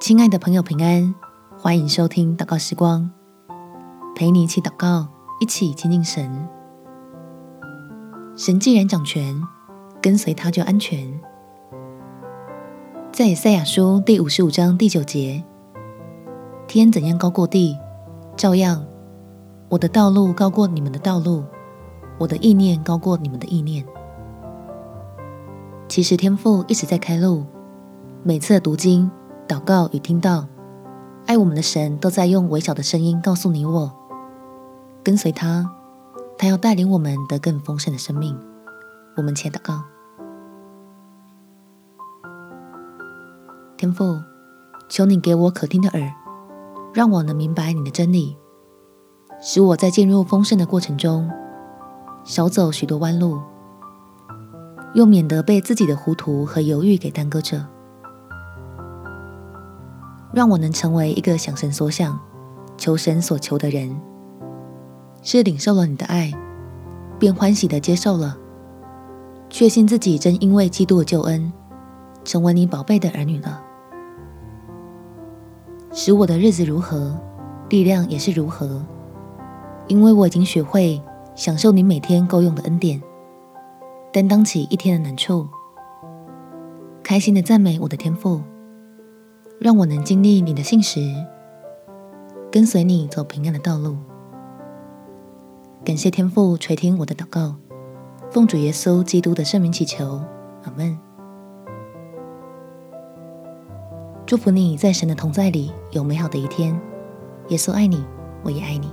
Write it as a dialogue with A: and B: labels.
A: 亲爱的朋友，平安！欢迎收听祷告时光，陪你一起祷告，一起亲近神。神既然掌权，跟随他就安全。在赛亚书第五十五章第九节，天怎样高过地，照样，我的道路高过你们的道路，我的意念高过你们的意念。其实天父一直在开路，每次的读经、祷告与听到。爱我们的神都在用微小的声音告诉你我，跟随他，他要带领我们得更丰盛的生命。我们且祷告，天父，求你给我可听的耳，让我能明白你的真理，使我在进入丰盛的过程中，少走许多弯路，又免得被自己的糊涂和犹豫给耽搁着。让我能成为一个想神所想、求神所求的人，是领受了你的爱，便欢喜地接受了，确信自己正因为基督的救恩，成为你宝贝的儿女了。使我的日子如何，力量也是如何，因为我已经学会享受你每天够用的恩典，担当起一天的难处，开心地赞美我的天赋。让我能经历你的信实，跟随你走平安的道路。感谢天父垂听我的祷告，奉主耶稣基督的圣名祈求，阿门。祝福你在神的同在里有美好的一天。耶稣爱你，我也爱你。